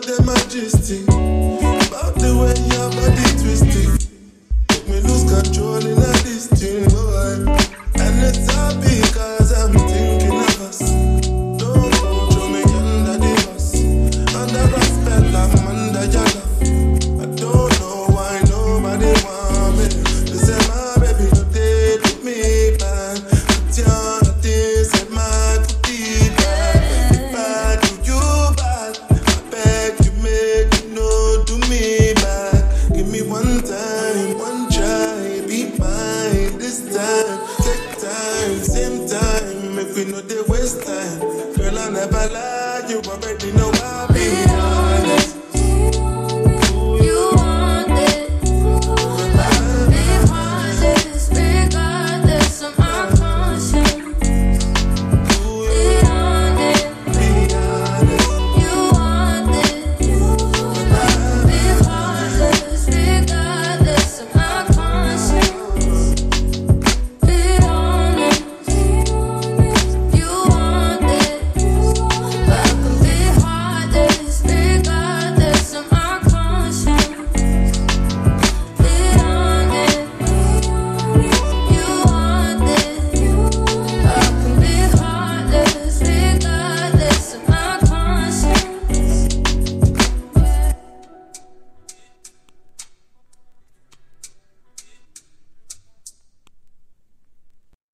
girl, them are about the way your body twisting. Make me lose control in a this thing, boy. And it's all because I'm thinking of us. Don't go to me under the bus. Under respect, I'm under your love. we know they waste time. Girl, I never lie, you already know I be.